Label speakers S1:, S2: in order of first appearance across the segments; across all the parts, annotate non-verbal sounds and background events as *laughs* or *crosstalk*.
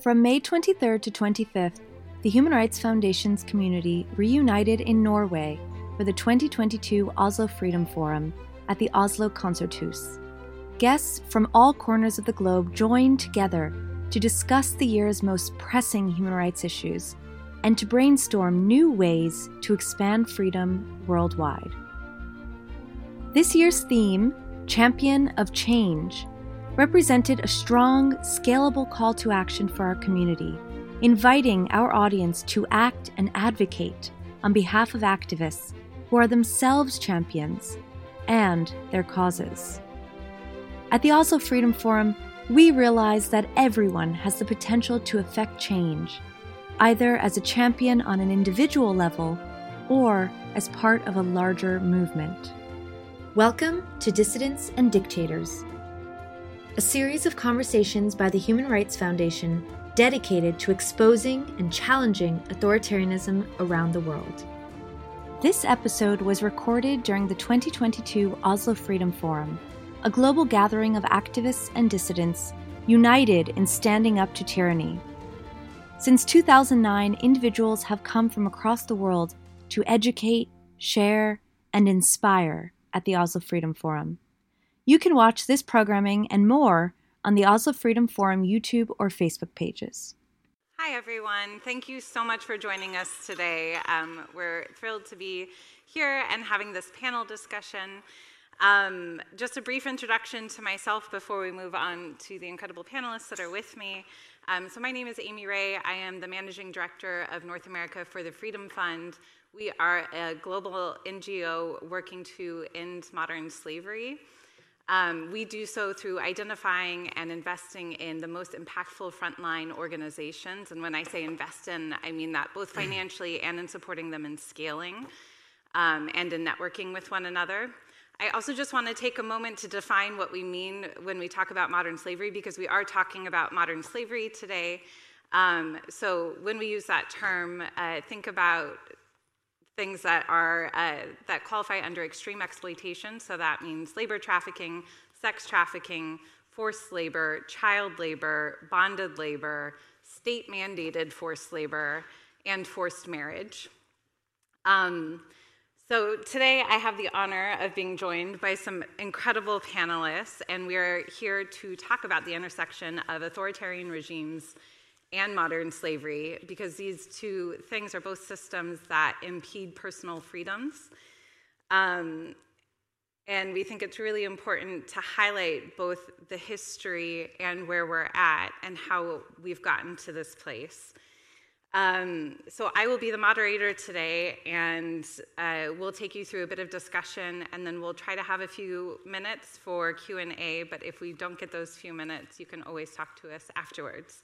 S1: From May 23rd to 25th, the Human Rights Foundation's community reunited in Norway for the 2022 Oslo Freedom Forum at the Oslo Konserthus. Guests from all corners of the globe joined together to discuss the year's most pressing human rights issues and to brainstorm new ways to expand freedom worldwide. This year's theme, Champion of Change, represented a strong, scalable call to action for our community, inviting our audience to act and advocate on behalf of activists who are themselves champions and their causes. At the Oslo Freedom Forum, we realize that everyone has the potential to affect change, either as a champion on an individual level or as part of a larger movement. Welcome to Dissidents and Dictators, a series of conversations by the Human Rights Foundation dedicated to exposing and challenging authoritarianism around the world. This episode was recorded during the 2022 Oslo Freedom Forum, a global gathering of activists and dissidents united in standing up to tyranny. Since 2009, individuals have come from across the world to educate, share, and inspire at the Oslo Freedom Forum. You can watch this programming and more on the Oslo Freedom Forum YouTube or Facebook pages.
S2: Hi, everyone. Thank you so much for joining us today. Um, we're thrilled to be here and having this panel discussion. Um, just a brief introduction to myself before we move on to the incredible panelists that are with me. Um, so, my name is Amy Ray. I am the managing director of North America for the Freedom Fund. We are a global NGO working to end modern slavery. Um, we do so through identifying and investing in the most impactful frontline organizations. And when I say invest in, I mean that both financially and in supporting them in scaling um, and in networking with one another. I also just want to take a moment to define what we mean when we talk about modern slavery, because we are talking about modern slavery today. Um, so when we use that term, uh, think about things that are uh, that qualify under extreme exploitation. So that means labor trafficking, sex trafficking, forced labor, child labor, bonded labor, state mandated forced labor, and forced marriage. Um, so today I have the honor of being joined by some incredible panelists, and we are here to talk about the intersection of authoritarian regimes and modern slavery, because these two things are both systems that impede personal freedoms. Um, and we think it's really important to highlight both the history and where we're at and how we've gotten to this place. Um, so I will be the moderator today, and uh, we'll take you through a bit of discussion, and then we'll try to have a few minutes for Q and A. But if we don't get those few minutes, you can always talk to us afterwards.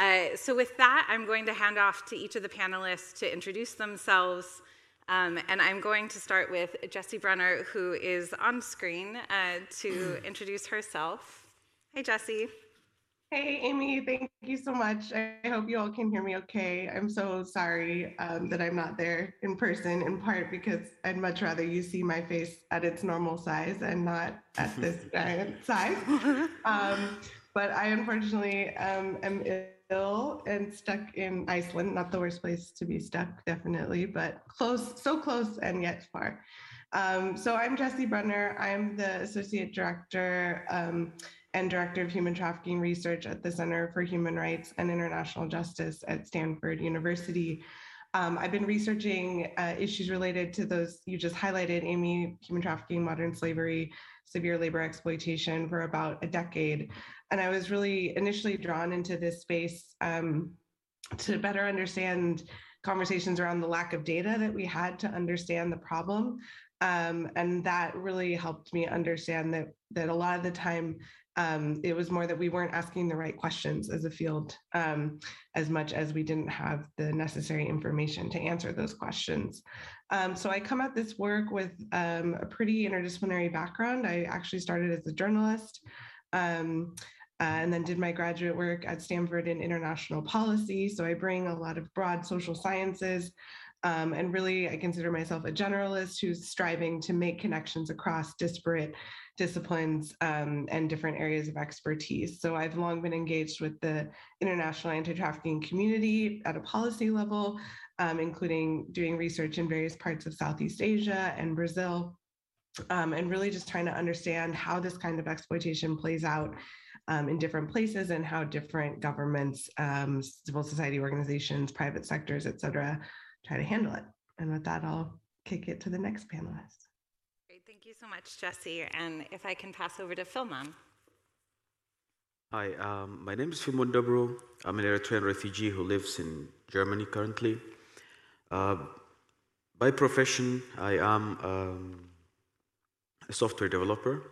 S2: Uh, so, with that, I'm going to hand off to each of the panelists to introduce themselves. Um, and I'm going to start with Jessie Brunner, who is on screen uh, to *clears throat* introduce herself. Hi, Jessie.
S3: Hey, Amy, thank you so much. I hope you all can hear me okay. I'm so sorry um, that I'm not there in person, in part because I'd much rather you see my face at its normal size and not at this *laughs* giant size. *laughs* Um, but I unfortunately um, am ill and stuck in Iceland. Not the worst place to be stuck, definitely, but close, so close and yet far. Um, so I'm Jessie Brunner. I'm the associate director um, and director of human trafficking research at the Center for Human Rights and International Justice at Stanford University. Um, I've been researching uh, issues related to those you just highlighted, Amy, human trafficking, modern slavery, severe labor exploitation for about a decade. And I was really initially drawn into this space um, to better understand conversations around the lack of data that we had to understand the problem. Um, and that really helped me understand that that a lot of the time um, it was more that we weren't asking the right questions as a field um, as much as we didn't have the necessary information to answer those questions. Um, so I come at this work with um, a pretty interdisciplinary background. I actually started as a journalist. Um, uh, and then did my graduate work at Stanford in international policy. So I bring a lot of broad social sciences Um, and really, I consider myself a generalist who's striving to make connections across disparate disciplines um, and different areas of expertise. So I've long been engaged with the international anti-trafficking community at a policy level, um, including doing research in various parts of Southeast Asia and Brazil, um, and really just trying to understand how this kind of exploitation plays out um, in different places and how different governments, um, civil society organizations, private sectors, et cetera, try to handle it. And with that, I'll kick it to the next panelist.
S2: Great, thank you so much, Jessie. And if I can pass over to Philmon.
S4: Hi, um, my name is Philmon Dobro. I'm an Eritrean refugee who lives in Germany currently. Uh, by profession, I am um, a software developer.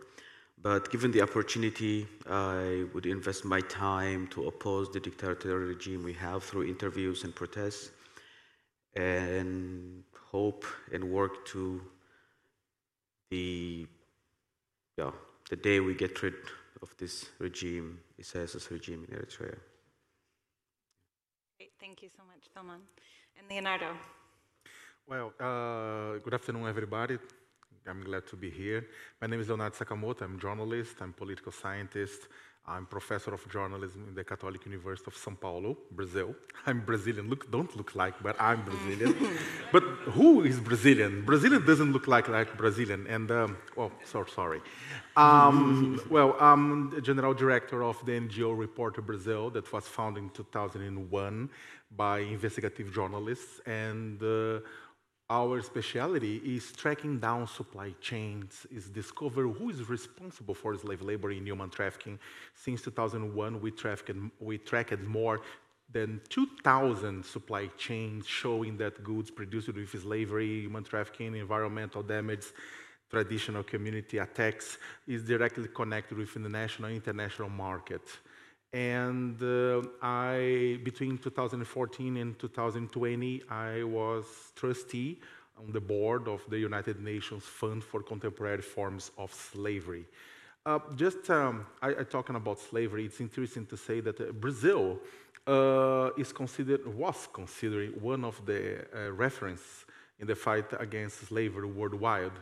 S4: But given the opportunity, I would invest my time to oppose the dictatorial regime we have through interviews and protests, and hope and work to the yeah the day we get rid of this regime, Isaias regime in Eritrea.
S2: Great, thank you so much, Philmon. And Leonardo.
S5: Well, uh, good afternoon, everybody. I'm glad to be here. My name is Leonardo Sakamoto. I'm a journalist, I'm a political scientist. I'm professor of journalism in the Catholic University of São Paulo, Brazil. I'm Brazilian. Look, don't look like, but I'm Brazilian. *laughs* but who is Brazilian? Brazilian doesn't look like like Brazilian. And um, well, so sorry. Um, *laughs* well, I'm the general director of the NGO Reporter Brazil that was founded in 2001 by investigative journalists and. Uh, our specialty is tracking down supply chains, is discover who is responsible for slave labor in human trafficking. Since 2001, we, trafficked, we tracked more than 2,000 supply chains showing that goods produced with slavery, human trafficking, environmental damage, traditional community attacks is directly connected with the national and international market. And uh, I, between 2014 and 2020, I was trustee on the board of the United Nations Fund for Contemporary Forms of Slavery. Uh, just um, I, I, talking about slavery, it's interesting to say that uh, Brazil uh, is considered, was considered one of the uh, reference in the fight against slavery worldwide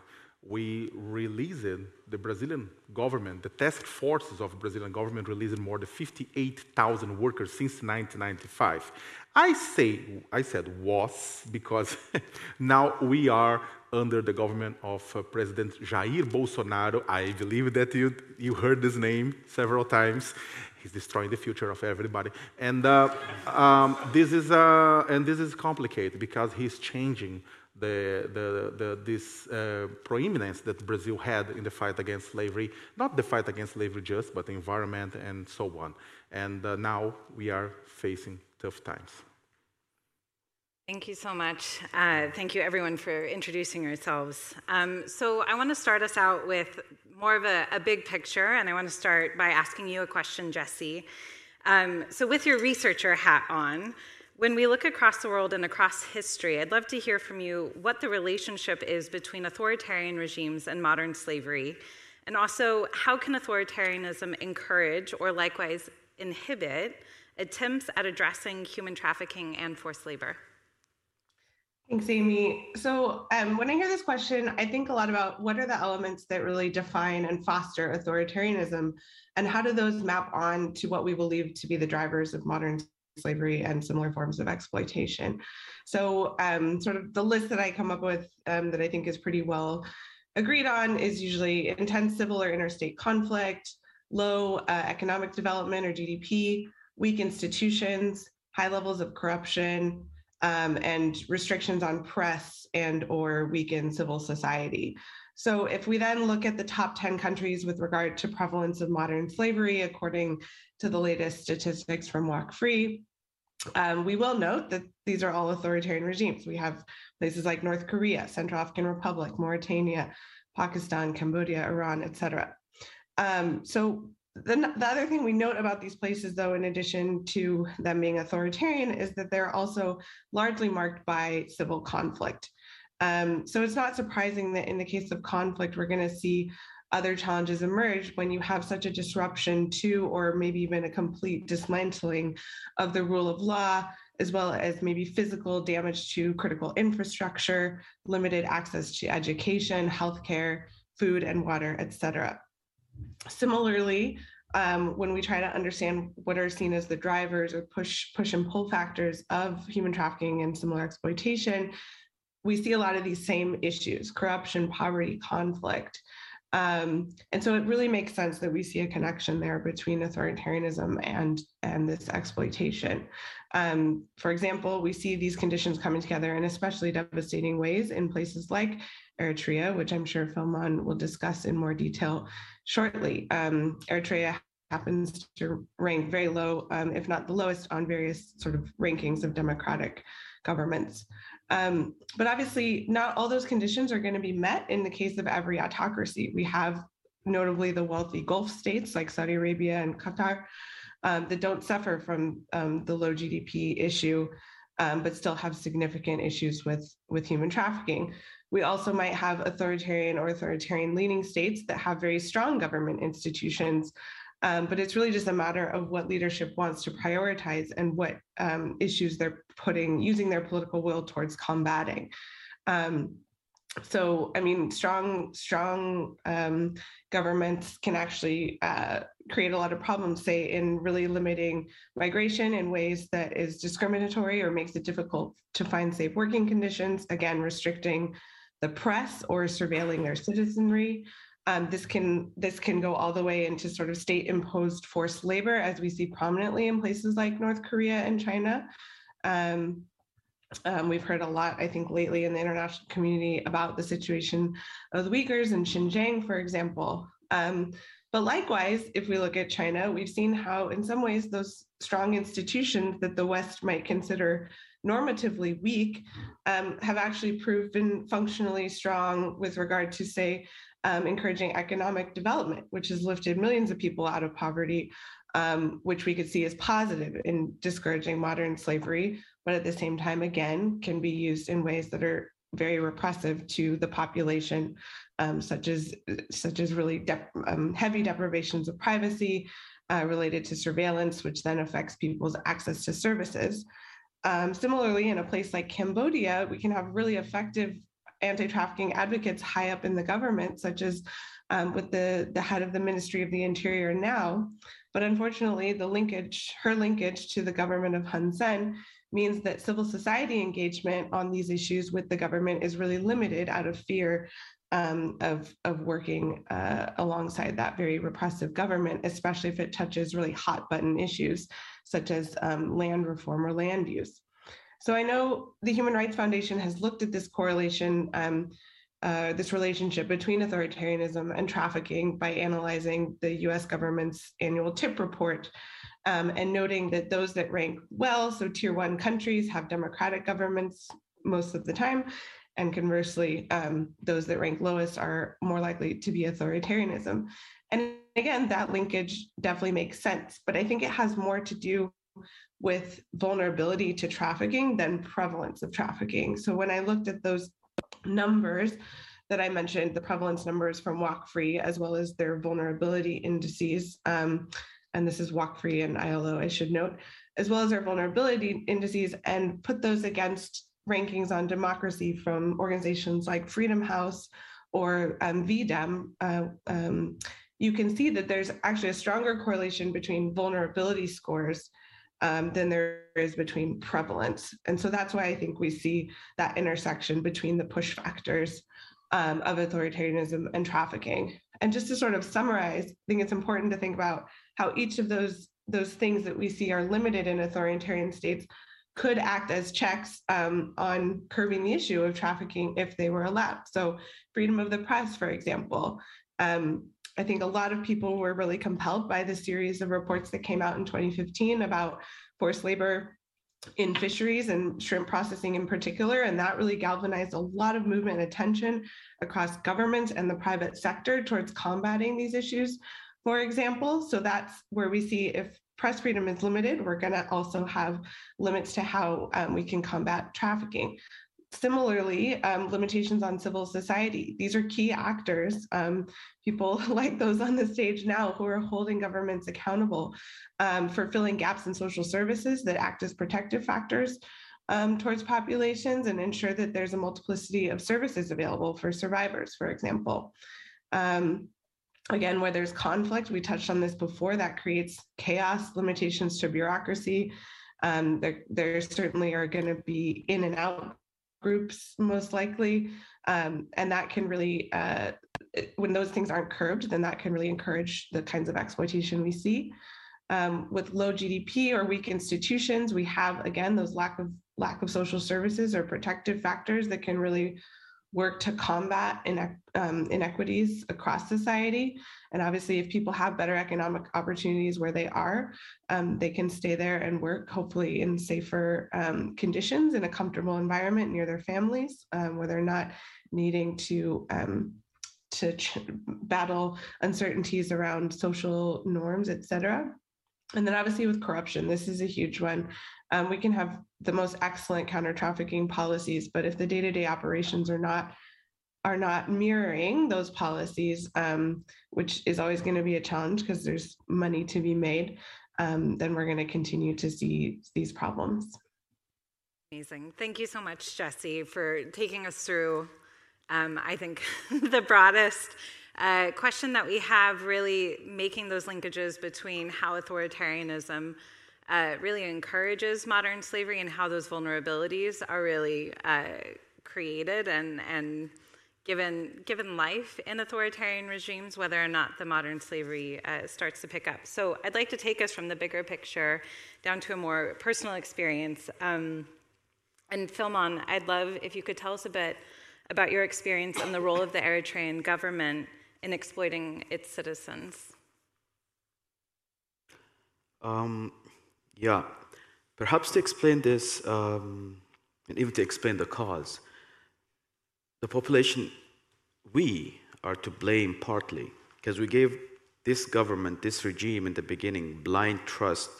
S5: we released the Brazilian government, the task forces of the Brazilian government released more than 58,000 workers since 1995. I say, I said was because *laughs* now we are under the government of uh, President Jair Bolsonaro. I believe that you, you heard this name several times. He's destroying the future of everybody. And, uh, um, this, is, uh, and this is complicated because he's changing the, the, the, this uh, proeminence that Brazil had in the fight against slavery, not the fight against slavery just, but the environment and so on. And uh, now we are facing tough times.
S2: Thank you so much. Uh, thank you, everyone, for introducing yourselves. Um, so, I want to start us out with more of a, a, big picture, and I want to start by asking you a question, Jessie. Um, so, with your researcher hat on, when we look across the world and across history, I'd love to hear from you what the relationship is between authoritarian regimes and modern slavery, and also how can authoritarianism encourage or likewise inhibit attempts at addressing human trafficking and forced labor?
S3: Thanks, Amy. So, um, when I hear this question, I think a lot about what are the elements that really define and foster authoritarianism, and how do those map on to what we believe to be the drivers of modern slavery and similar forms of exploitation. So, um, sort of the list that I come up with um, that I think is pretty well agreed on is usually intense civil or interstate conflict, low uh, economic development or GDP, weak institutions, high levels of corruption, um, and restrictions on press and or weakened civil society. So if we then look at the top 10 countries with regard to prevalence of modern slavery, according to the latest statistics from Walk Free, um, we will note that these are all authoritarian regimes. We have places like North Korea, Central African Republic, Mauritania, Pakistan, Cambodia, Iran, etc. Um, so the, the other thing we note about these places, though, in addition to them being authoritarian, is that they're also largely marked by civil conflict. Um, so it's not surprising that in the case of conflict, we're going to see other challenges emerge when you have such a disruption to, or maybe even a complete dismantling of the rule of law as well as maybe physical damage to critical infrastructure, limited access to education, healthcare, food and water, et cetera. Similarly, um, when we try to understand what are seen as the drivers or push push and pull factors of human trafficking and similar exploitation, we see a lot of these same issues: corruption, poverty, conflict. Um, and so it really makes sense that we see a connection there between authoritarianism and and this exploitation. Um, for example, we see these conditions coming together in especially devastating ways in places like Eritrea, which I'm sure Filmon will discuss in more detail shortly. Um, Eritrea happens to rank very low, um, if not the lowest, on various sort of rankings of democratic governments. Um, but obviously, not all those conditions are going to be met in the case of every autocracy. We have notably the wealthy Gulf states like Saudi Arabia and Qatar um, that don't suffer from um, the low GDP issue, um, but still have significant issues with, with human trafficking. We also might have authoritarian or authoritarian leaning states that have very strong government institutions um, but it's really just a matter of what leadership wants to prioritize and what um, issues they're putting, using their political will towards combating. Um, so, I mean, strong, strong um, governments can actually uh, create a lot of problems, say, in really limiting migration in ways that is discriminatory or makes it difficult to find safe working conditions. Again, restricting the press or surveilling their citizenry. Um, this can this can go all the way into sort of state imposed forced labor, as we see prominently in places like North Korea and China. Um, um, we've heard a lot, I think, lately in the international community about the situation of the Uyghurs in Xinjiang, for example. Um, but likewise, if we look at China, we've seen how, in some ways, those strong institutions that the West might consider normatively weak um, have actually proven functionally strong with regard to, say, um, encouraging economic development, which has lifted millions of people out of poverty, um, which we could see as positive in discouraging modern slavery, but at the same time, again, can be used in ways that are very repressive to the population, um, such as such as really dep- um, heavy deprivations of privacy uh, related to surveillance, which then affects people's access to services. Um, similarly, in a place like Cambodia, we can have really effective anti-trafficking advocates high up in the government, such as um, with the, the head of the Ministry of the Interior now. But unfortunately, the linkage, her linkage to the government of Hun Sen means that civil society engagement on these issues with the government is really limited out of fear um, of, of working uh, alongside that very repressive government, especially if it touches really hot button issues such as um, land reform or land use. So I know the Human Rights Foundation has looked at this correlation, um, uh, this relationship between authoritarianism and trafficking by analyzing the US government's annual TIP report um, and noting that those that rank well, so tier one countries have democratic governments most of the time, and conversely, um, those that rank lowest are more likely to be authoritarianism. And again, that linkage definitely makes sense, but I think it has more to do with vulnerability to trafficking than prevalence of trafficking. So when I looked at those numbers that I mentioned, the prevalence numbers from Walk Free, as well as their vulnerability indices, um, and this is Walk Free and ILO, I should note, as well as their vulnerability indices, and put those against rankings on democracy from organizations like Freedom House or um, V-Dem, uh, um, you can see that there's actually a stronger correlation between vulnerability scores um, than there is between prevalence. And so that's why I think we see that intersection between the push factors um, of authoritarianism and trafficking. And just to sort of summarize, I think it's important to think about how each of those those things that we see are limited in authoritarian states could act as checks um, on curbing the issue of trafficking if they were allowed. So, freedom of the press, for example. Um, I think a lot of people were really compelled by the series of reports that came out in 2015 about forced labor in fisheries and shrimp processing in particular. And that really galvanized a lot of movement and attention across government and the private sector towards combating these issues, for example. So that's where we see if press freedom is limited, we're going to also have limits to how um, we can combat trafficking. Similarly, um, limitations on civil society. These are key actors, um, people *laughs* like those on the stage now who are holding governments accountable um, for filling gaps in social services that act as protective factors um, towards populations and ensure that there's a multiplicity of services available for survivors, for example. Um, again, where there's conflict, we touched on this before, that creates chaos, limitations to bureaucracy. Um, there, there certainly are going to be in and out groups, most likely. Um, and that can really, uh, when those things aren't curbed, then that can really encourage the kinds of exploitation we see. Um, with low GDP or weak institutions, we have again those lack of lack of social services or protective factors that can really work to combat um, inequities across society. And obviously, if people have better economic opportunities where they are, um, they can stay there and work, hopefully, in safer um, conditions in a comfortable environment near their families, um, where they're not needing to. Um, to ch- battle uncertainties around social norms, et cetera. And then obviously with corruption, this is a huge one. Um, we can have the most excellent counter trafficking policies, but if the day to day operations are not are not mirroring those policies, um, which is always going to be a challenge because there's money to be made, um, then we're going to continue to see these problems.
S2: Amazing. Thank you so much, Jessie, for taking us through, um, I think, *laughs* the broadest uh, question that we have really making those linkages between how authoritarianism uh, really encourages modern slavery and how those vulnerabilities are really uh, created and, and given, given life in authoritarian regimes, whether or not the modern slavery uh, starts to pick up. So I'd like to take us from the bigger picture down to a more personal experience. Um, and Philmon, I'd love if you could tell us a bit about your experience and the role of the Eritrean government in exploiting its citizens?
S4: Um, yeah, perhaps to explain this, um, and even to explain the cause, the population, we are to blame partly, because we gave this government, this regime in the beginning, blind trust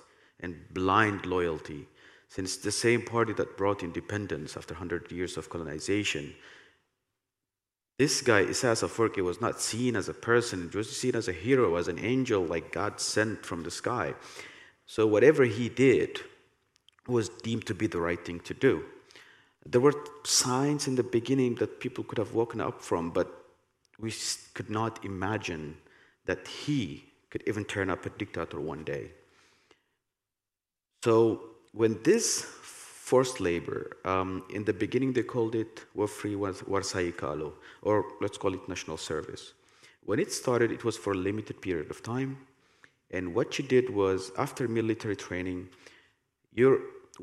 S4: and blind loyalty. Since the same party that brought independence after 100 years of colonization this guy, Isaias Afwerki, was not seen as a person, he was seen as a hero, as an angel like God sent from the sky. So whatever he did was deemed to be the right thing to do. There were signs in the beginning that people could have woken up from, but we could not imagine that he could even turn up a dictator one day. So when this forced labor. Um, in the beginning, they called it Wafri Warsaikalo, or let's call it national service. When it started, it was for a limited period of time. And what you did was, after military training, your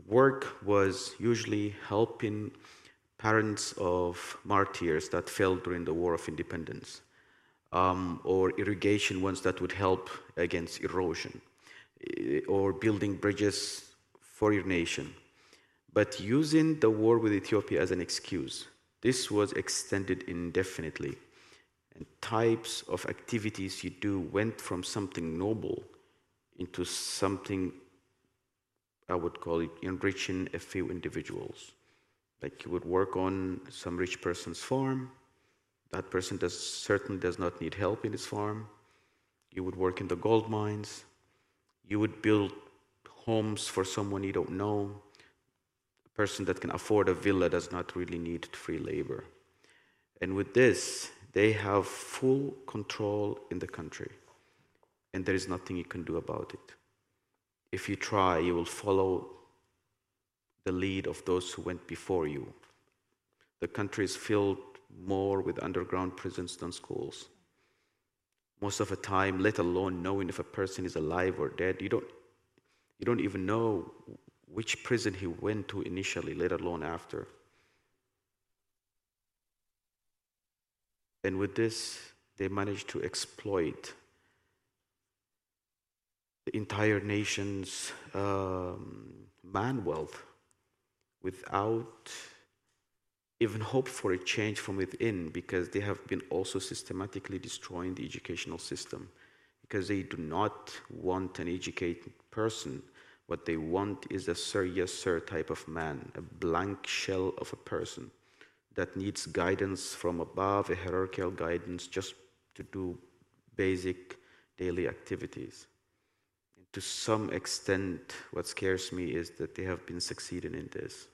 S4: work was usually helping parents of martyrs that fell during the War of Independence, um, or irrigation ones that would help against erosion, eh, or building bridges for your nation but using the war with Ethiopia as an excuse. This was extended indefinitely. And types of activities you do went from something noble into something I would call it enriching a few individuals. Like you would work on some rich person's farm. That person does, certainly does not need help in his farm. You would work in the gold mines. You would build homes for someone you don't know A person that can afford a villa does not really need free labor. And with this, they have full control in the country, and there is nothing you can do about it. If you try, you will follow the lead of those who went before you. The country is filled more with underground prisons than schools. Most of the time, let alone knowing if a person is alive or dead, you don't, you don't even know which prison he went to initially, let alone after. And with this, they managed to exploit the entire nation's um, man wealth without even hope for a change from within because they have been also systematically destroying the educational system because they do not want an educated person what they want is a sir, yes, sir type of man, a blank shell of a person. That needs guidance from above, a hierarchical guidance, just to do basic daily activities. to some extent, what scares me is that they have been succeeding in this.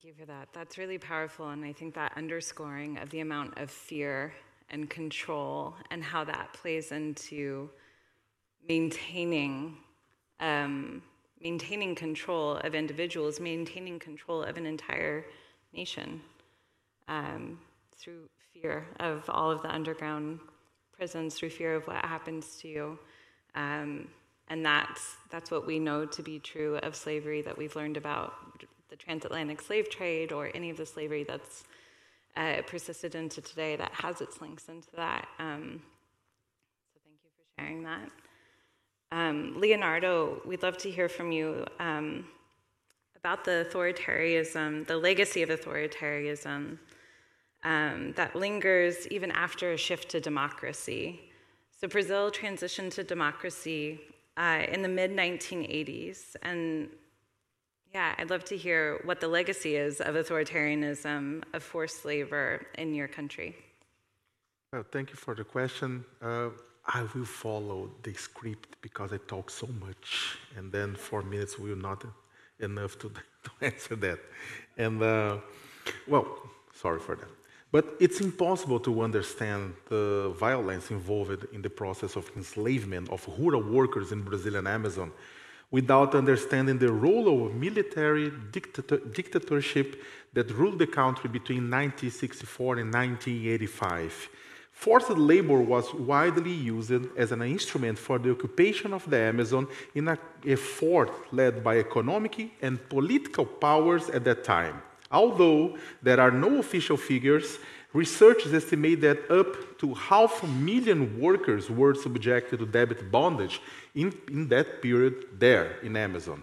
S2: Thank you for that. That's really powerful. And I think that underscoring of the amount of fear and control and how that plays into maintaining um, maintaining control of individuals, maintaining control of an entire nation um, through fear of all of the underground prisons, through fear of what happens to you. Um, and that's, that's what we know to be true of slavery that we've learned about the transatlantic slave trade or any of the slavery that's uh, persisted into today that has its links into that. Um, so thank you for sharing that. Um, Leonardo, we'd love to hear from you um, about the authoritarianism, the legacy of authoritarianism um, that lingers even after a shift to democracy. So Brazil transitioned to democracy uh, in the mid 1980s, and yeah, I'd love to hear what the legacy is of authoritarianism, of forced labor in your country.
S5: Well, thank you for the question. Uh, I will follow the script because I talk so much, and then four minutes will not enough to, *laughs* to answer that. And uh, well, sorry for that. But it's impossible to understand the violence involved in the process of enslavement of rural workers in Brazilian Amazon without understanding the role of military dictatorship that ruled the country between 1964 and 1985. Forced labor was widely used as an instrument for the occupation of the Amazon in an effort led by economic and political powers at that time. Although there are no official figures, Researchers estimate that up to half a million workers were subjected to debit bondage in, in that period there in Amazon.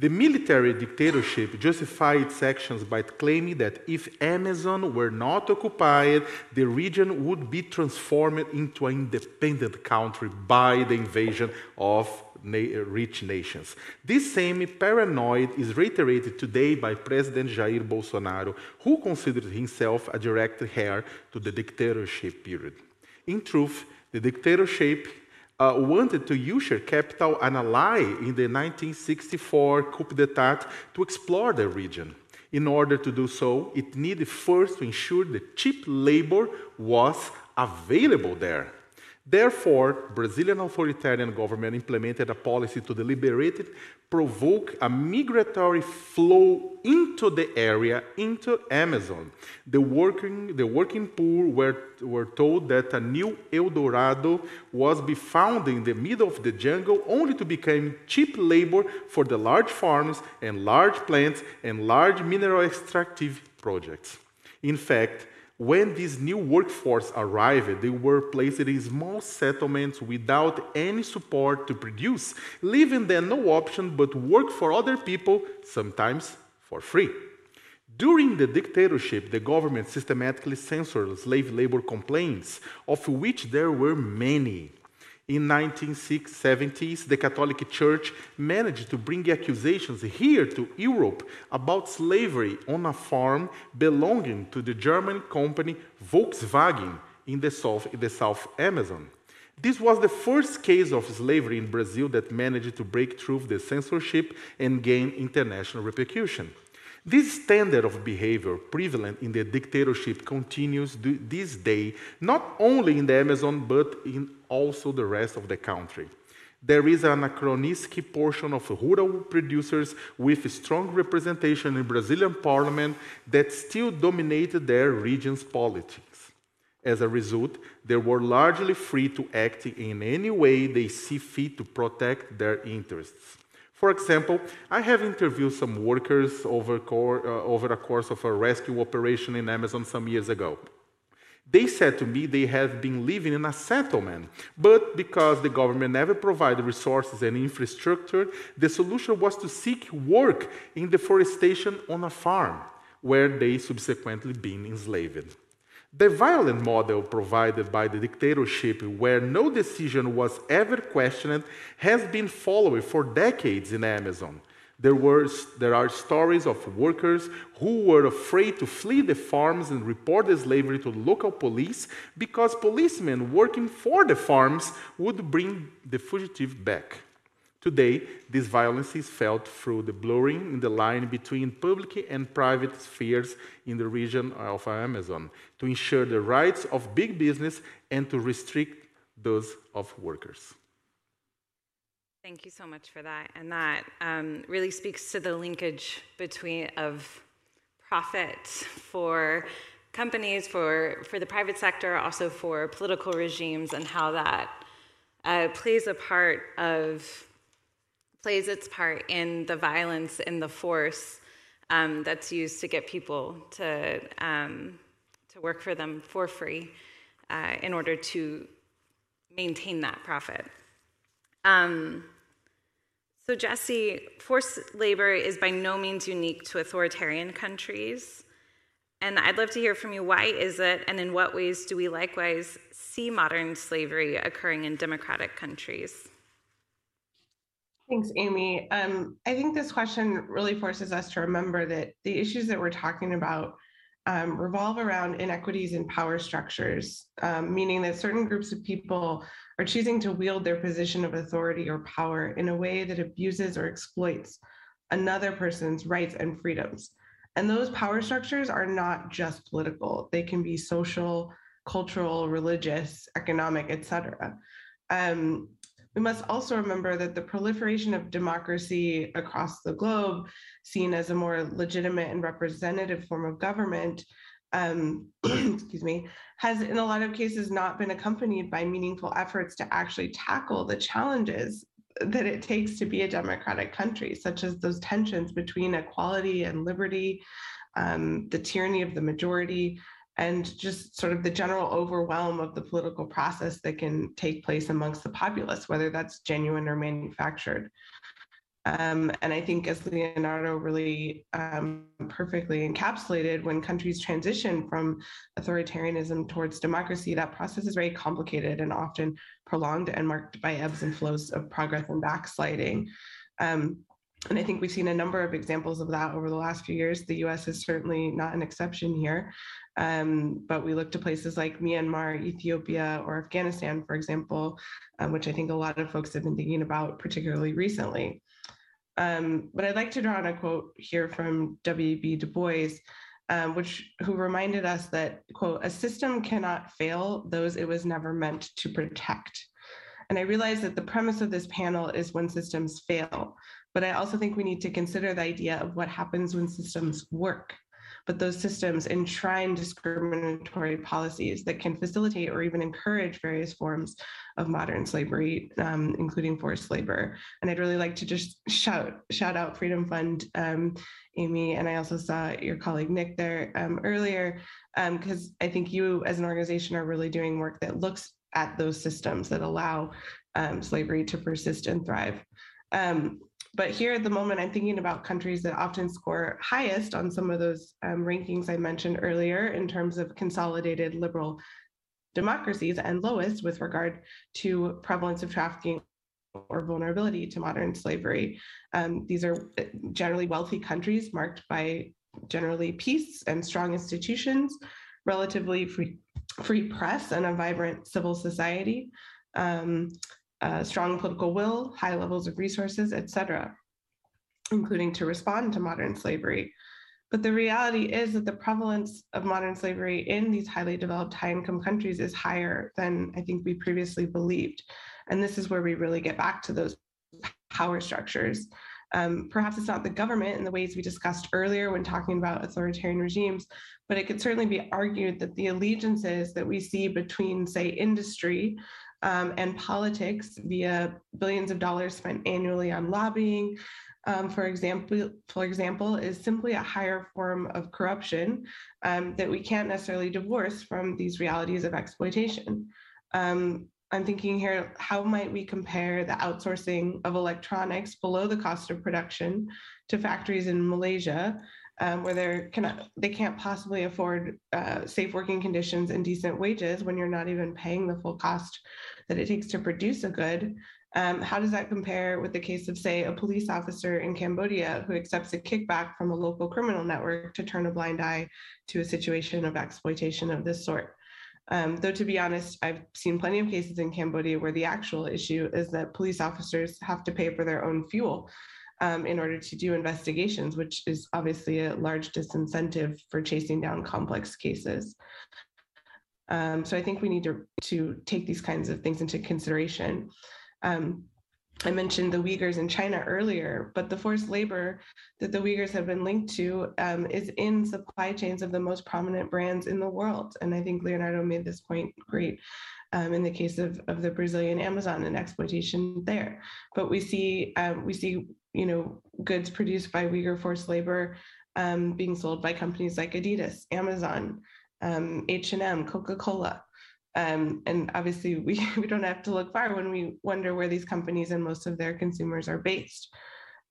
S5: The military dictatorship justified its actions by claiming that if Amazon were not occupied, the region would be transformed into an independent country by the invasion of rich nations. This same paranoid is reiterated today by President Jair Bolsonaro, who considers himself a direct heir to the dictatorship period. In truth, the dictatorship uh, wanted to usher capital and ally in the 1964 coup d'etat to explore the region. In order to do so, it needed first to ensure that cheap labor was available there. Therefore, Brazilian authoritarian government implemented a policy to deliberately provoke a migratory flow into the area, into Amazon. The working, the working poor were, were told that a new El Dorado was be found in the middle of the jungle only to become cheap labor for the large farms and large plants and large mineral extractive projects. In fact, when this new workforce arrived, they were placed in small settlements without any support to produce, leaving them no option but work for other people, sometimes for free. During the dictatorship, the government systematically censored slave labor complaints, of which there were many. In 1970s, the Catholic Church managed to bring accusations here to Europe about slavery on a farm belonging to the German company Volkswagen in the South, in the South Amazon. This was the first case of slavery in Brazil that managed to break through the censorship and gain international repercussion. This standard of behavior prevalent in the dictatorship continues this day, not only in the Amazon, but in also the rest of the country. There is an anachronistic portion of rural producers with strong representation in Brazilian parliament that still dominated their region's politics. As a result, they were largely free to act in any way they see fit to protect their interests. For example, I have interviewed some workers over, uh, over a course of a rescue operation in Amazon some years ago. They said to me they have been living in a settlement, but because the government never provided resources and infrastructure, the solution was to seek work in deforestation on a farm, where they subsequently been enslaved. The violent model provided by the dictatorship, where no decision was ever questioned, has been followed for decades in Amazon. There, were, there are stories of workers who were afraid to flee the farms and report the slavery to local police because policemen working for the farms would bring the fugitive back. Today, this violence is felt through the blurring in the line between public and private spheres in the region of Amazon to ensure the rights of big business and to restrict those of workers.
S2: Thank you so much for that. And that um, really speaks to the linkage between of profit for companies, for, for the private sector, also for political regimes, and how that uh, plays a part of plays its part in the violence and the force um, that's used to get people to um, to work for them for free uh, in order to maintain that profit. Um, so, Jessie, forced labor is by no means unique to authoritarian countries. And I'd love to hear from you why is it, and in what ways do we likewise see modern slavery occurring in democratic countries?
S3: Thanks, Amy. Um, I think this question really forces us to remember that the issues that we're talking about um, revolve around inequities in power structures, um, meaning that certain groups of people are choosing to wield their position of authority or power in a way that abuses or exploits another person's rights and freedoms. And those power structures are not just political, they can be social, cultural, religious, economic, etc. Um, we must also remember that the proliferation of democracy across the globe, seen as a more legitimate and representative form of government, um, *clears throat* excuse me, has in a lot of cases not been accompanied by meaningful efforts to actually tackle the challenges that it takes to be a democratic country, such as those tensions between equality and liberty, um, the tyranny of the majority, and just sort of the general overwhelm of the political process that can take place amongst the populace, whether that's genuine or manufactured. Um, and I think, as Leonardo really um, perfectly encapsulated, when countries transition from authoritarianism towards democracy, that process is very complicated and often prolonged and marked by ebbs and flows of progress and backsliding. Um, and I think we've seen a number of examples of that over the last few years. The US is certainly not an exception here. Um, but we look to places like Myanmar, Ethiopia, or Afghanistan, for example, um, which I think a lot of folks have been thinking about, particularly recently. Um, but I'd like to draw on a quote here from W.B. Du Bois, um, which who reminded us that, quote, a system cannot fail those it was never meant to protect. And I realize that the premise of this panel is when systems fail, but I also think we need to consider the idea of what happens when systems work but those systems enshrine discriminatory policies that can facilitate or even encourage various forms of modern slavery, um, including forced labor. And I'd really like to just shout shout out Freedom Fund, um, Amy, and I also saw your colleague Nick there um, earlier, because um, I think you as an organization are really doing work that looks at those systems that allow um, slavery to persist and thrive. Um, but here at the moment, I'm thinking about countries that often score highest on some of those um, rankings I mentioned earlier in terms of consolidated liberal democracies and lowest with regard to prevalence of trafficking or vulnerability to modern slavery. Um, these are uh, generally wealthy countries marked by generally peace and strong institutions, relatively free, free press, and a vibrant civil society. Um, uh, strong political will, high levels of resources, et cetera, including to respond to modern slavery. But the reality is that the prevalence of modern slavery in these highly developed, high income countries is higher than I think we previously believed. And this is where we really get back to those power structures. Um, perhaps it's not the government in the ways we discussed earlier when talking about authoritarian regimes, but it could certainly be argued that the allegiances that we see between, say, industry um, and politics via billions of dollars spent annually on lobbying, um, for example, for example, is simply a higher form of corruption um, that we can't necessarily divorce from these realities of exploitation. Um, I'm thinking here, how might we compare the outsourcing of electronics below the cost of production to factories in Malaysia um, where they cannot they can't possibly afford uh, safe working conditions and decent wages when you're not even paying the full cost that it takes to produce a good Um, how does that compare with the case of, say, a police officer in Cambodia who accepts a kickback from a local criminal network to turn a blind eye to a situation of exploitation of this sort? Um, though, to be honest, I've seen plenty of cases in Cambodia where the actual issue is that police officers have to pay for their own fuel um, in order to do investigations, which is obviously a large disincentive for chasing down complex cases. Um, so I think we need to, to take these kinds of things into consideration. Um, I mentioned the Uyghurs in China earlier, but the forced labor that the Uyghurs have been linked to um, is in supply chains of the most prominent brands in the world. And I think Leonardo made this point great um, in the case of, of the Brazilian Amazon and exploitation there. But we see um, we see you know goods produced by Uyghur forced labor um, being sold by companies like Adidas, Amazon, H&M, Coca-Cola. Um, and obviously, we, *laughs* we don't have to look far when we wonder where these companies and most of their consumers are based.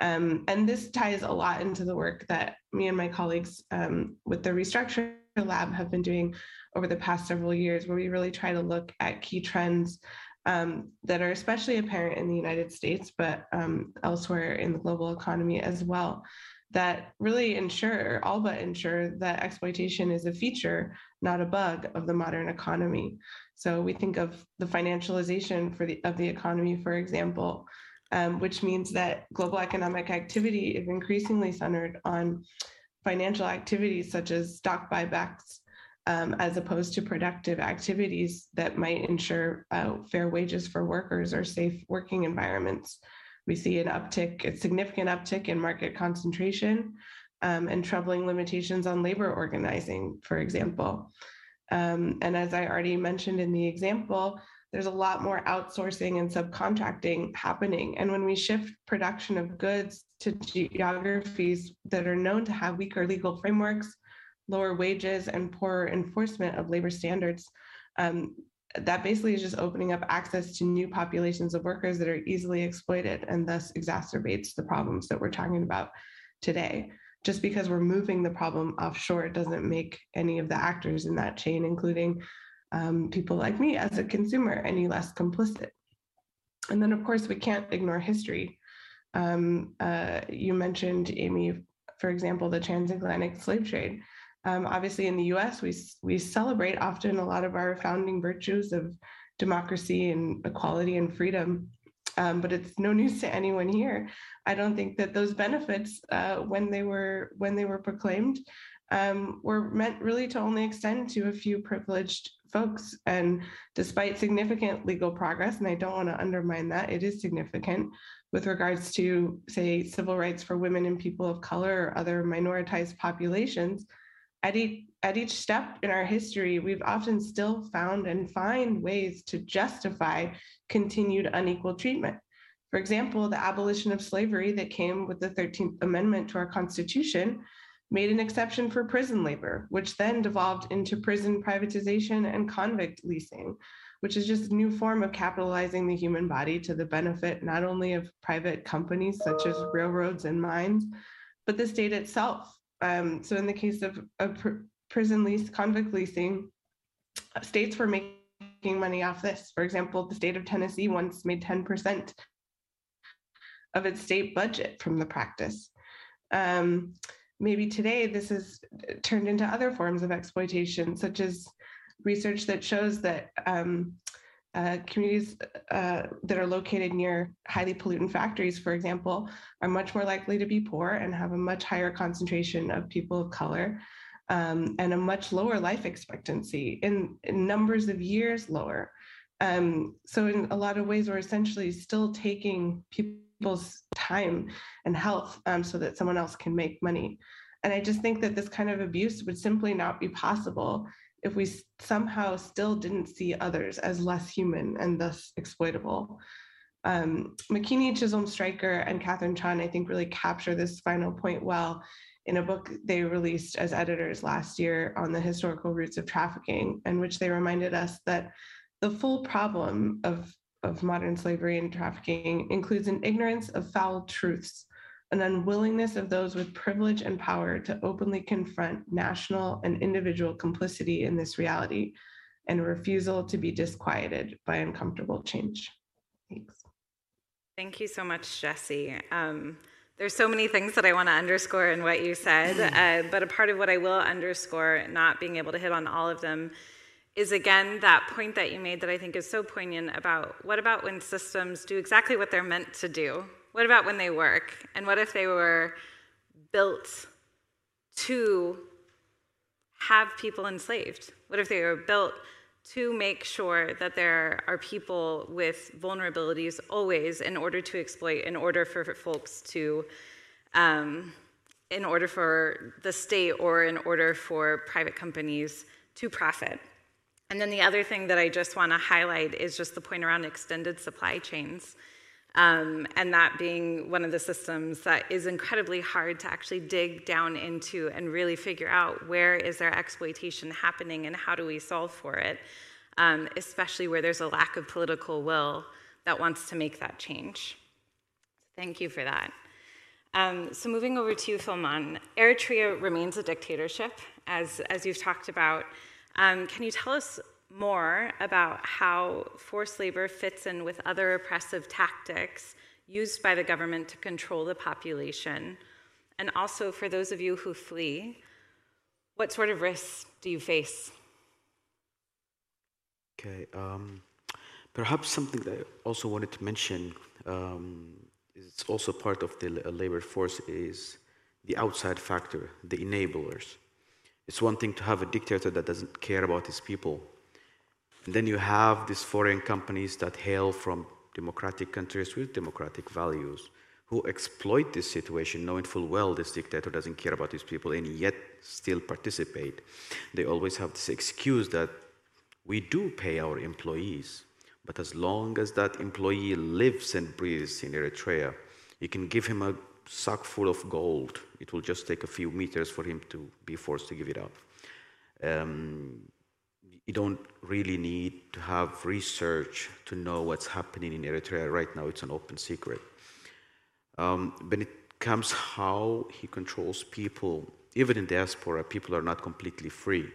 S3: Um, and this ties a lot into the work that me and my colleagues um, with the Restructure Lab have been doing over the past several years, where we really try to look at key trends um, that are especially apparent in the United States, but um, elsewhere in the global economy as well that really ensure, all but ensure, that exploitation is a feature, not a bug, of the modern economy. So we think of the financialization for the, of the economy, for example, um, which means that global economic activity is increasingly centered on financial activities such as stock buybacks, um, as opposed to productive activities that might ensure uh, fair wages for workers or safe working environments. We see an uptick, a significant uptick in market concentration um, and troubling limitations on labor organizing, for example. Um, and as I already mentioned in the example, there's a lot more outsourcing and subcontracting happening. And when we shift production of goods to geographies that are known to have weaker legal frameworks, lower wages, and poorer enforcement of labor standards, um, that basically is just opening up access to new populations of workers that are easily exploited and thus exacerbates the problems that we're talking about today. Just because we're moving the problem offshore doesn't make any of the actors in that chain, including um, people like me as a consumer, any less complicit. And then, of course, we can't ignore history. Um, uh, you mentioned, Amy, for example, the transatlantic slave trade. Um, obviously, in the US, we, we celebrate often a lot of our founding virtues of democracy and equality and freedom. Um, but it's no *laughs* news to anyone here. I don't think that those benefits, uh, when they were when they were proclaimed, um, were meant really to only extend to a few privileged folks. And despite significant legal progress, and I don't want to undermine that, it is significant with regards to, say, civil rights for women and people of color or other minoritized populations at each, at each step in our history, we've often still found and find ways to justify continued unequal treatment. For example, the abolition of slavery that came with the 13th Amendment to our Constitution made an exception for prison labor, which then devolved into prison privatization and convict leasing, which is just a new form of capitalizing the human body to the benefit not only of private companies such as railroads and mines, but the state itself um, so in the case of, pr- prison lease, convict leasing, states were making money off this. For example, the state of Tennessee once made 10% of its state budget from the practice. Um, maybe today this is turned into other forms of exploitation, such as research that shows that um, uh, communities uh, that are located near highly pollutant factories, for example, are much more likely to be poor and have a much higher concentration of people of color um, and a much lower life expectancy in, in numbers of years lower. Um, so, in a lot of ways, we're essentially still taking people's time and health um, so that someone else can make money. And I just think that this kind of abuse would simply not be possible if we somehow still didn't see others as less human and thus exploitable. Um, Makini Chisolm-Straker and Katherine Chon, I think, really capture this final point well in a book they released as editors last year on the historical roots of trafficking, in which they reminded us that the full problem of, of modern slavery and trafficking includes an ignorance of foul truths an unwillingness of those with privilege and power to openly confront national and individual complicity in this reality, and a refusal to be disquieted by uncomfortable change. Thanks.
S2: Thank you so much, Jessie. Um, there's so many things that I want to underscore in what you said, uh, but a part of what I will underscore, not being able to hit on all of them, is again that point that you made that I think is so poignant about what about when systems do exactly what they're meant to do? What about when they work? And what if they were built to have people enslaved? What if they were built to make sure that there are people with vulnerabilities always in order to exploit, in order for folks to, um, in order for the state or in order for private companies to profit. And then the other thing that I just want to highlight is just the point around extended supply chains. Um, and that being one of the systems that is incredibly hard to actually dig down into and really figure out where is their exploitation happening and how do we solve for it, um, especially where there's a lack of political will that wants to make that change. Thank you for that. Um, so moving over to Filmon, Eritrea remains a dictatorship, as, as you've talked about. Um, can you tell us more about how forced labor fits in with other oppressive tactics used by the government to control the population? And also, for those of you who flee, what sort of risks do you face?
S4: Okay, um, perhaps something that I also wanted to mention um, is also part of the labor force is the outside factor, the enablers. It's one thing to have a dictator that doesn't care about his people, and then you have these foreign companies that hail from democratic countries with democratic values who exploit this situation, knowing full well this dictator doesn't care about his people and yet still participate. They always have this excuse that we do pay our employees, but as long as that employee lives and breathes in Eritrea, you can give him a sack full of gold. It will just take a few meters for him to be forced to give it up. Um, you don't really need to have research to know what's happening in Eritrea right now. It's an open secret. Um, when it comes how he controls people, even in diaspora, people are not completely free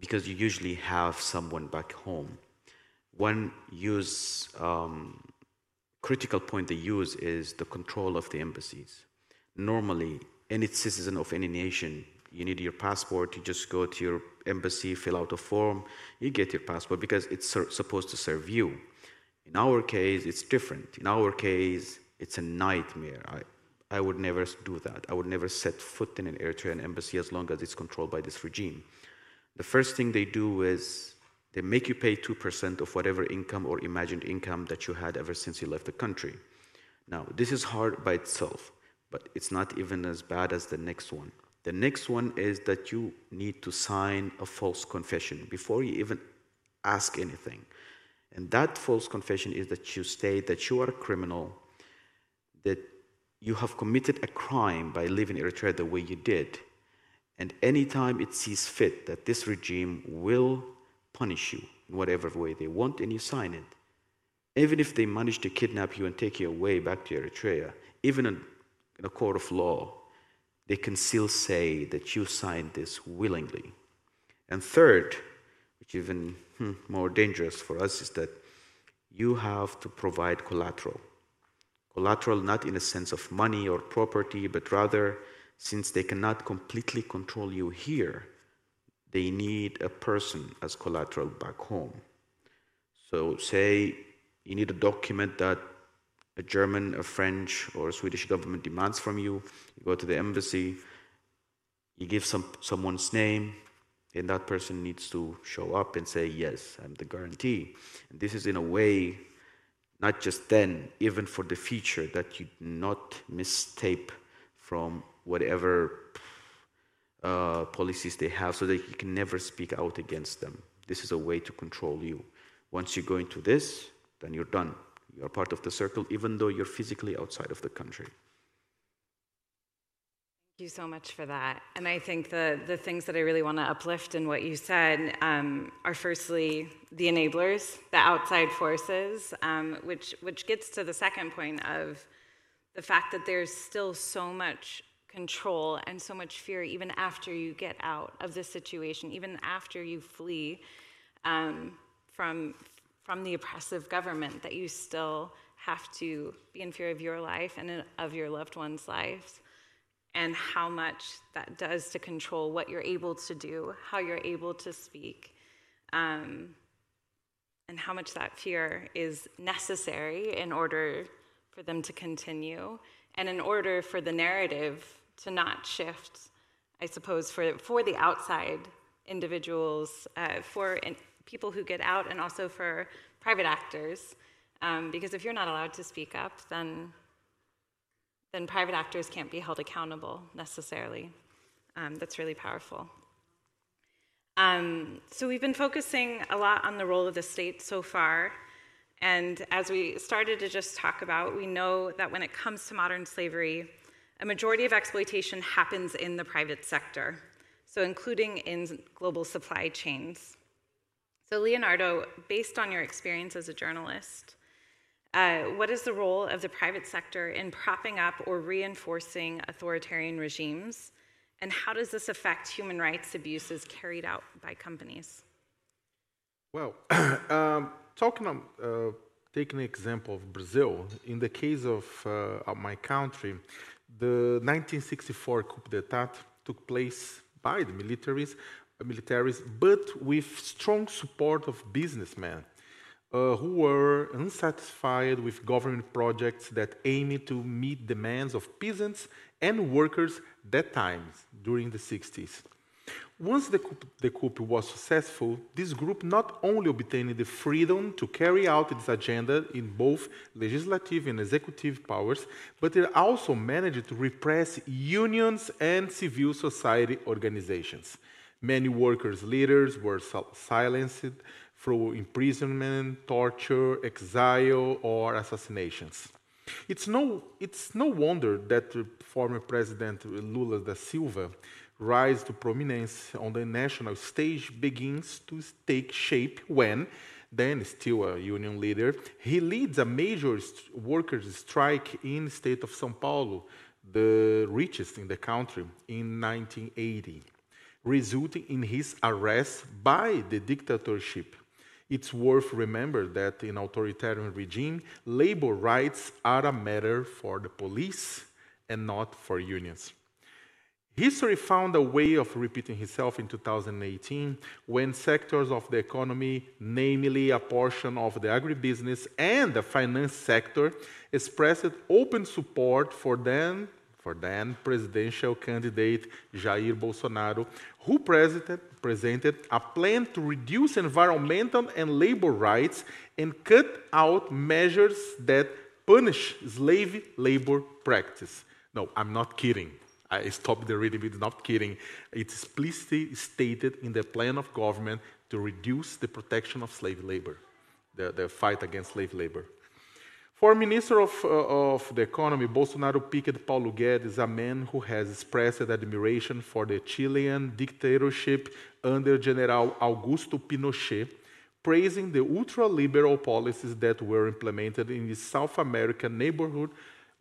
S4: because you usually have someone back home. One use um, critical point they use is the control of the embassies. Normally, any citizen of any nation you need your passport, you just go to your embassy, fill out a form, you get your passport because it's supposed to serve you. In our case, it's different. In our case, it's a nightmare. I, I would never do that. I would never set foot in an Eritrean embassy as long as it's controlled by this regime. The first thing they do is they make you pay 2% of whatever income or imagined income that you had ever since you left the country. Now, this is hard by itself, but it's not even as bad as the next one. The next one is that you need to sign a false confession before you even ask anything. And that false confession is that you state that you are a criminal, that you have committed a crime by living Eritrea the way you did. And anytime it sees fit that this regime will punish you in whatever way they want, and you sign it. Even if they manage to kidnap you and take you away back to Eritrea, even in a court of law, they can still say that you signed this willingly. And third, which is even hmm, more dangerous for us, is that you have to provide collateral. Collateral not in a sense of money or property, but rather, since they cannot completely control you here, they need a person as collateral back home. So, say you need a document that a German, a French, or a Swedish government demands from you. You go to the embassy, you give some, someone's name, and that person needs to show up and say, Yes, I'm the guarantee. And this is in a way, not just then, even for the future, that you do not mistape from whatever uh, policies they have so that you can never speak out against them. This is a way to control you. Once you go into this, then you're done. You're part of the circle, even though you're physically outside of the country.
S2: Thank you so much for that. And I think the, the things that I really want to uplift in what you said um, are firstly the enablers, the outside forces, um, which, which gets to the second point of the fact that there's still so much control and so much fear even after you get out of this situation, even after you flee um, from, from the oppressive government, that you still have to be in fear of your life and of your loved ones' lives, and how much that does to control what you're able to do, how you're able to speak, um, and how much that fear is necessary in order for them to continue, and in order for the narrative to not shift, I suppose, for, for the outside individuals, uh, for in, people who get out, and also for private actors um, because if you're not allowed to speak up, then, then private actors can't be held accountable necessarily. Um, that's really powerful. Um, so we've been focusing a lot on the role of the state so far. And as we started to just talk about, we know that when it comes to modern slavery, a majority of exploitation happens in the private sector, so including in global supply chains. So, Leonardo, based on your experience as a journalist, uh, what is the role of the private sector in propping up or reinforcing authoritarian regimes? And how does this affect human rights abuses carried out by companies?
S5: Well, *clears throat* um, talking uh, taking an example of Brazil, in the case of, uh, of my country, the 1964 coup d'etat took place by the militaries, militaries, but with strong support of businessmen uh, who were unsatisfied with government projects that aimed to meet demands of peasants and workers that time, during the 60s. Once the coup, the coup, was successful, this group not only obtained the freedom to carry out its agenda in both legislative and executive powers, but it also managed to repress unions and civil society organizations. Many workers' leaders were silenced, through imprisonment, torture, exile, or assassinations. It's no, it's no wonder that former President Lula da Silva rise to prominence on the national stage begins to take shape when, then still a union leader, he leads a major workers' strike in the state of São Paulo, the richest in the country, in 1980, resulting in his arrest by the dictatorship it's worth remember that in authoritarian regime, labor rights are a matter for the police and not for unions. History found a way of repeating itself in 2018 when sectors of the economy, namely a portion of the agribusiness and the finance sector, expressed open support for then for then presidential candidate Jair Bolsonaro, who presented a plan to reduce environmental and labor rights and cut out measures that punish slave labor practice. No, I'm not kidding. I stopped the reading, but not kidding. It's explicitly stated in the plan of government to reduce the protection of slave labor, the, the fight against slave labor. For Minister of, uh, of the Economy, Bolsonaro picked Paulo Guedes, a man who has expressed admiration for the Chilean dictatorship under General Augusto Pinochet, praising the ultra-liberal policies that were implemented in the South American neighborhood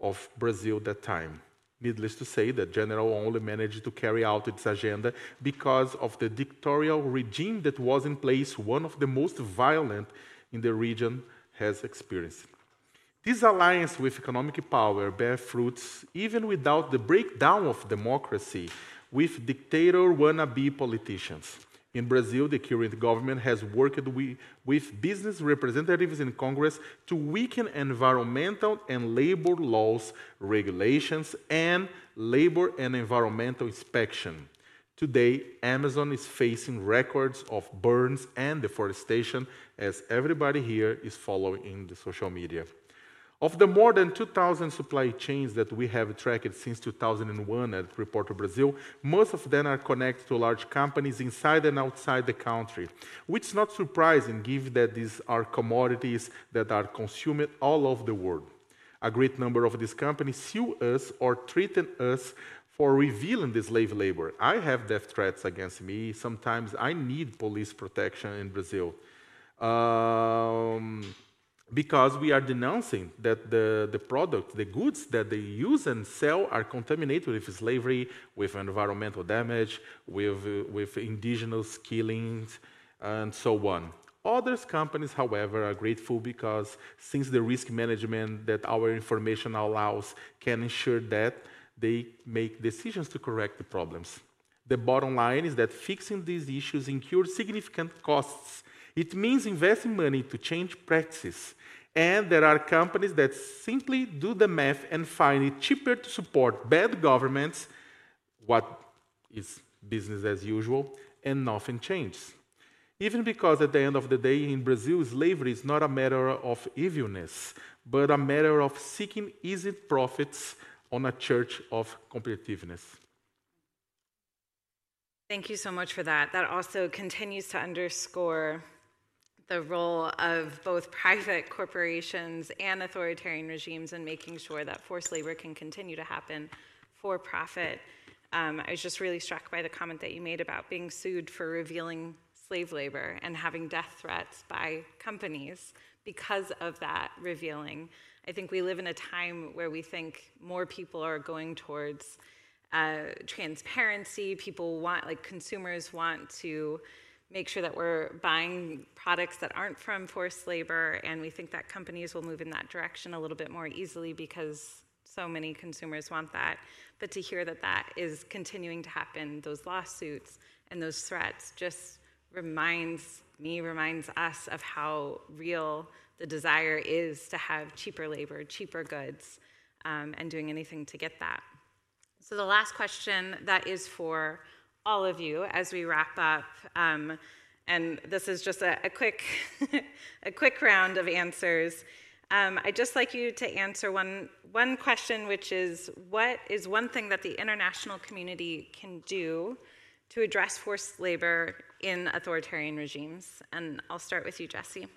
S5: of Brazil at that time. Needless to say, that General only managed to carry out its agenda because of the dictatorial regime that was in place, one of the most violent in the region has experienced. This alliance with economic power bear fruits even without the breakdown of democracy with dictator wannabe politicians. In Brazil, the current government has worked with business representatives in Congress to weaken environmental and labor laws, regulations, and labor and environmental inspection. Today, Amazon is facing records of burns and deforestation, as everybody here is following in the social media. Of the more than 2,000 supply chains that we have tracked since 2001 at Repórter Brasil, most of them are connected to large companies inside and outside the country, which is not surprising given that these are commodities that are consumed all over the world. A great number of these companies sue us or threaten us for revealing the slave labor. I have death threats against me. Sometimes I need police protection in Brazil. Um, because we are denouncing that the, the product, the goods that they use and sell are contaminated with slavery, with environmental damage, with, uh, with indigenous killings, and so on. Other companies, however, are grateful because since the risk management that our information allows can ensure that they make decisions to correct the problems. The bottom line is that fixing these issues incurs significant costs. It means investing money to change practices. And there are companies that simply do the math and find it cheaper to support bad governments, what is business as usual, and nothing changes. Even because at the end of the day, in Brazil, slavery is not a matter of evilness, but a matter of seeking easy profits on a church of competitiveness.
S2: Thank you so much for that. That also continues to underscore the role of both private corporations and authoritarian regimes in making sure that forced labor can continue to happen for profit. Um, I was just really struck by the comment that you made about being sued for revealing slave labor and having death threats by companies because of that revealing. I think we live in a time where we think more people are going towards uh, transparency. People want, like consumers want to make sure that we're buying products that aren't from forced labor, and we think that companies will move in that direction a little bit more easily because so many consumers want that. But to hear that that is continuing to happen, those lawsuits and those threats, just reminds me, reminds us of how real the desire is to have cheaper labor, cheaper goods, um, and doing anything to get that. So, the last question that is for all of you as we wrap up, um, and this is just a, a quick, *laughs* a quick round of answers. Um, I'd just like you to answer one, one question, which is what is one thing that the international community can do to address forced labor in authoritarian regimes? And I'll start with you, Jessie.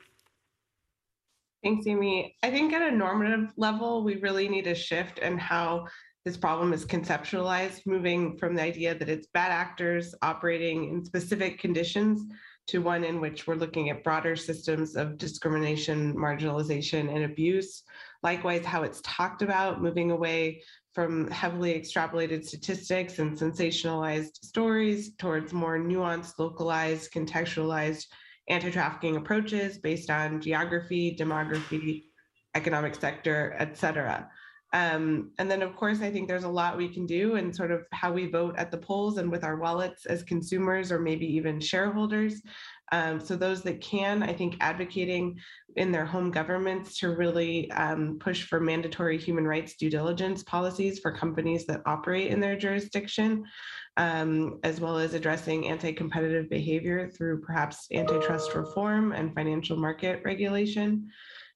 S3: Thanks, Amy. I think at a normative level, we really need a shift in how this problem is conceptualized, moving from the idea that it's bad actors operating in specific conditions to one in which we're looking at broader systems of discrimination, marginalization, and abuse. Likewise, how it's talked about, moving away from heavily extrapolated statistics and sensationalized stories towards more nuanced, localized, contextualized anti trafficking approaches based on geography, demography, economic sector, et cetera. Um, and then, of course, I think there's a lot we can do in sort of how we vote at the polls and with our wallets as consumers or maybe even shareholders. Um, so, those that can, I think, advocating in their home governments to really um, push for mandatory human rights due diligence policies for companies that operate in their jurisdiction, um, as well as addressing anti competitive behavior through perhaps antitrust reform and financial market regulation.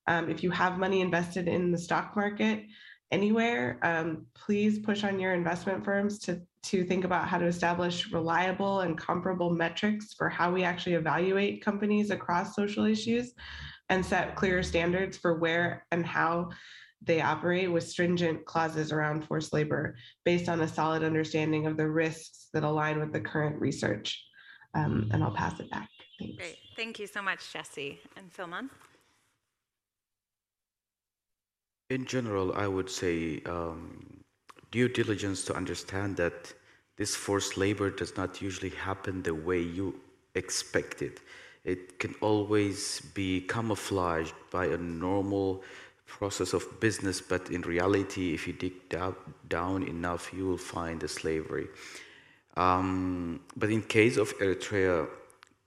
S3: Um, if you have money invested in the stock market, anywhere, um, please push on your investment firms to, to think about how to establish reliable and comparable metrics for how we actually evaluate companies across social issues and set clear standards for where and how they operate with stringent clauses around forced labor based on a solid understanding of the risks that align with the current research. Um, and I'll pass it back. Thanks.
S2: Great. Thank you so much, Jessie. And Filmon?
S4: In general, I would say um, due diligence to understand that this forced labor does not usually happen the way you expect it. It can always be camouflaged by a normal process of business, but in reality, if you dig down, enough, you will find the slavery. Um, but in case of Eritrea,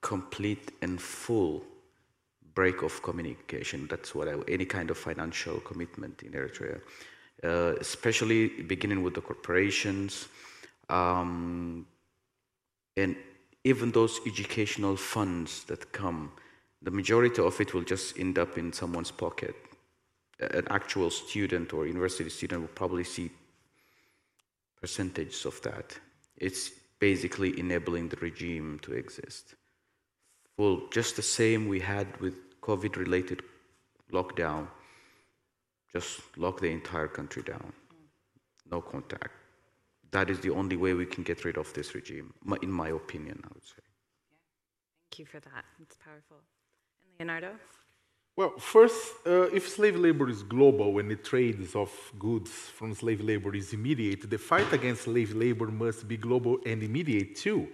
S4: complete and full break of communication. That's what I, any kind of financial commitment in Eritrea, uh, especially beginning with the corporations, um, and even those educational funds that come. The majority of it will just end up in someone's pocket. An actual student or university student will probably see percentages of that. It's basically enabling the regime to exist. Well, just the same we had with COVID related lockdown, just lock the entire country down. No contact. That is the only way we can get rid of this regime, in my opinion, I would say.
S2: Thank you for that. It's powerful. And Leonardo?
S5: Well, first, uh, if slave labor is global and the trades of goods from slave labor is immediate, the fight against slave labor must be global and immediate too.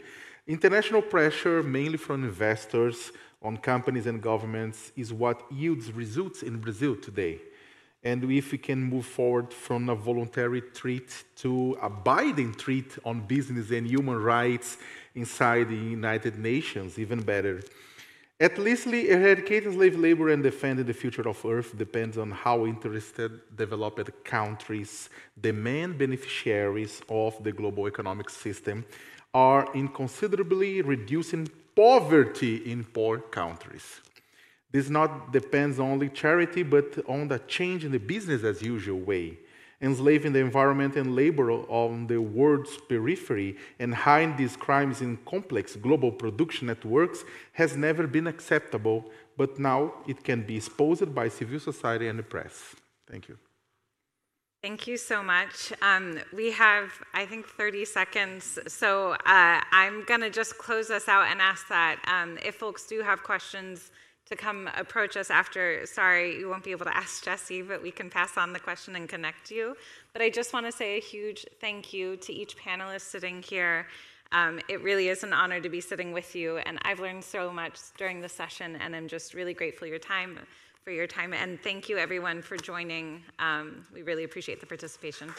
S5: International pressure, mainly from investors on companies and governments, is what yields results in Brazil today. And if we can move forward from a voluntary treat to a binding treat on business and human rights inside the United Nations, even better. At least eradicating slave labor and defending the future of Earth depends on how interested developed countries, the main beneficiaries of the global economic system, are in considerably reducing poverty in poor countries. This not depends only charity, but on the change in the business as usual way enslaving the environment and labor on the world's periphery and hiding these crimes in complex global production networks has never been acceptable, but now it can be exposed by civil society and the press. Thank you.
S2: Thank you so much. Um, we have, I think, 30 seconds. So uh, I'm going to just close us out and ask that um, if folks do have questions, to come approach us after. Sorry, you won't be able to ask Jessie, but we can pass on the question and connect you. But I just want to say a huge thank you to each panelist sitting here. Um, it really is an honor to be sitting with you, and I've learned so much during the session, and I'm just really grateful your time for your time. And thank you, everyone, for joining. Um, we really appreciate the participation.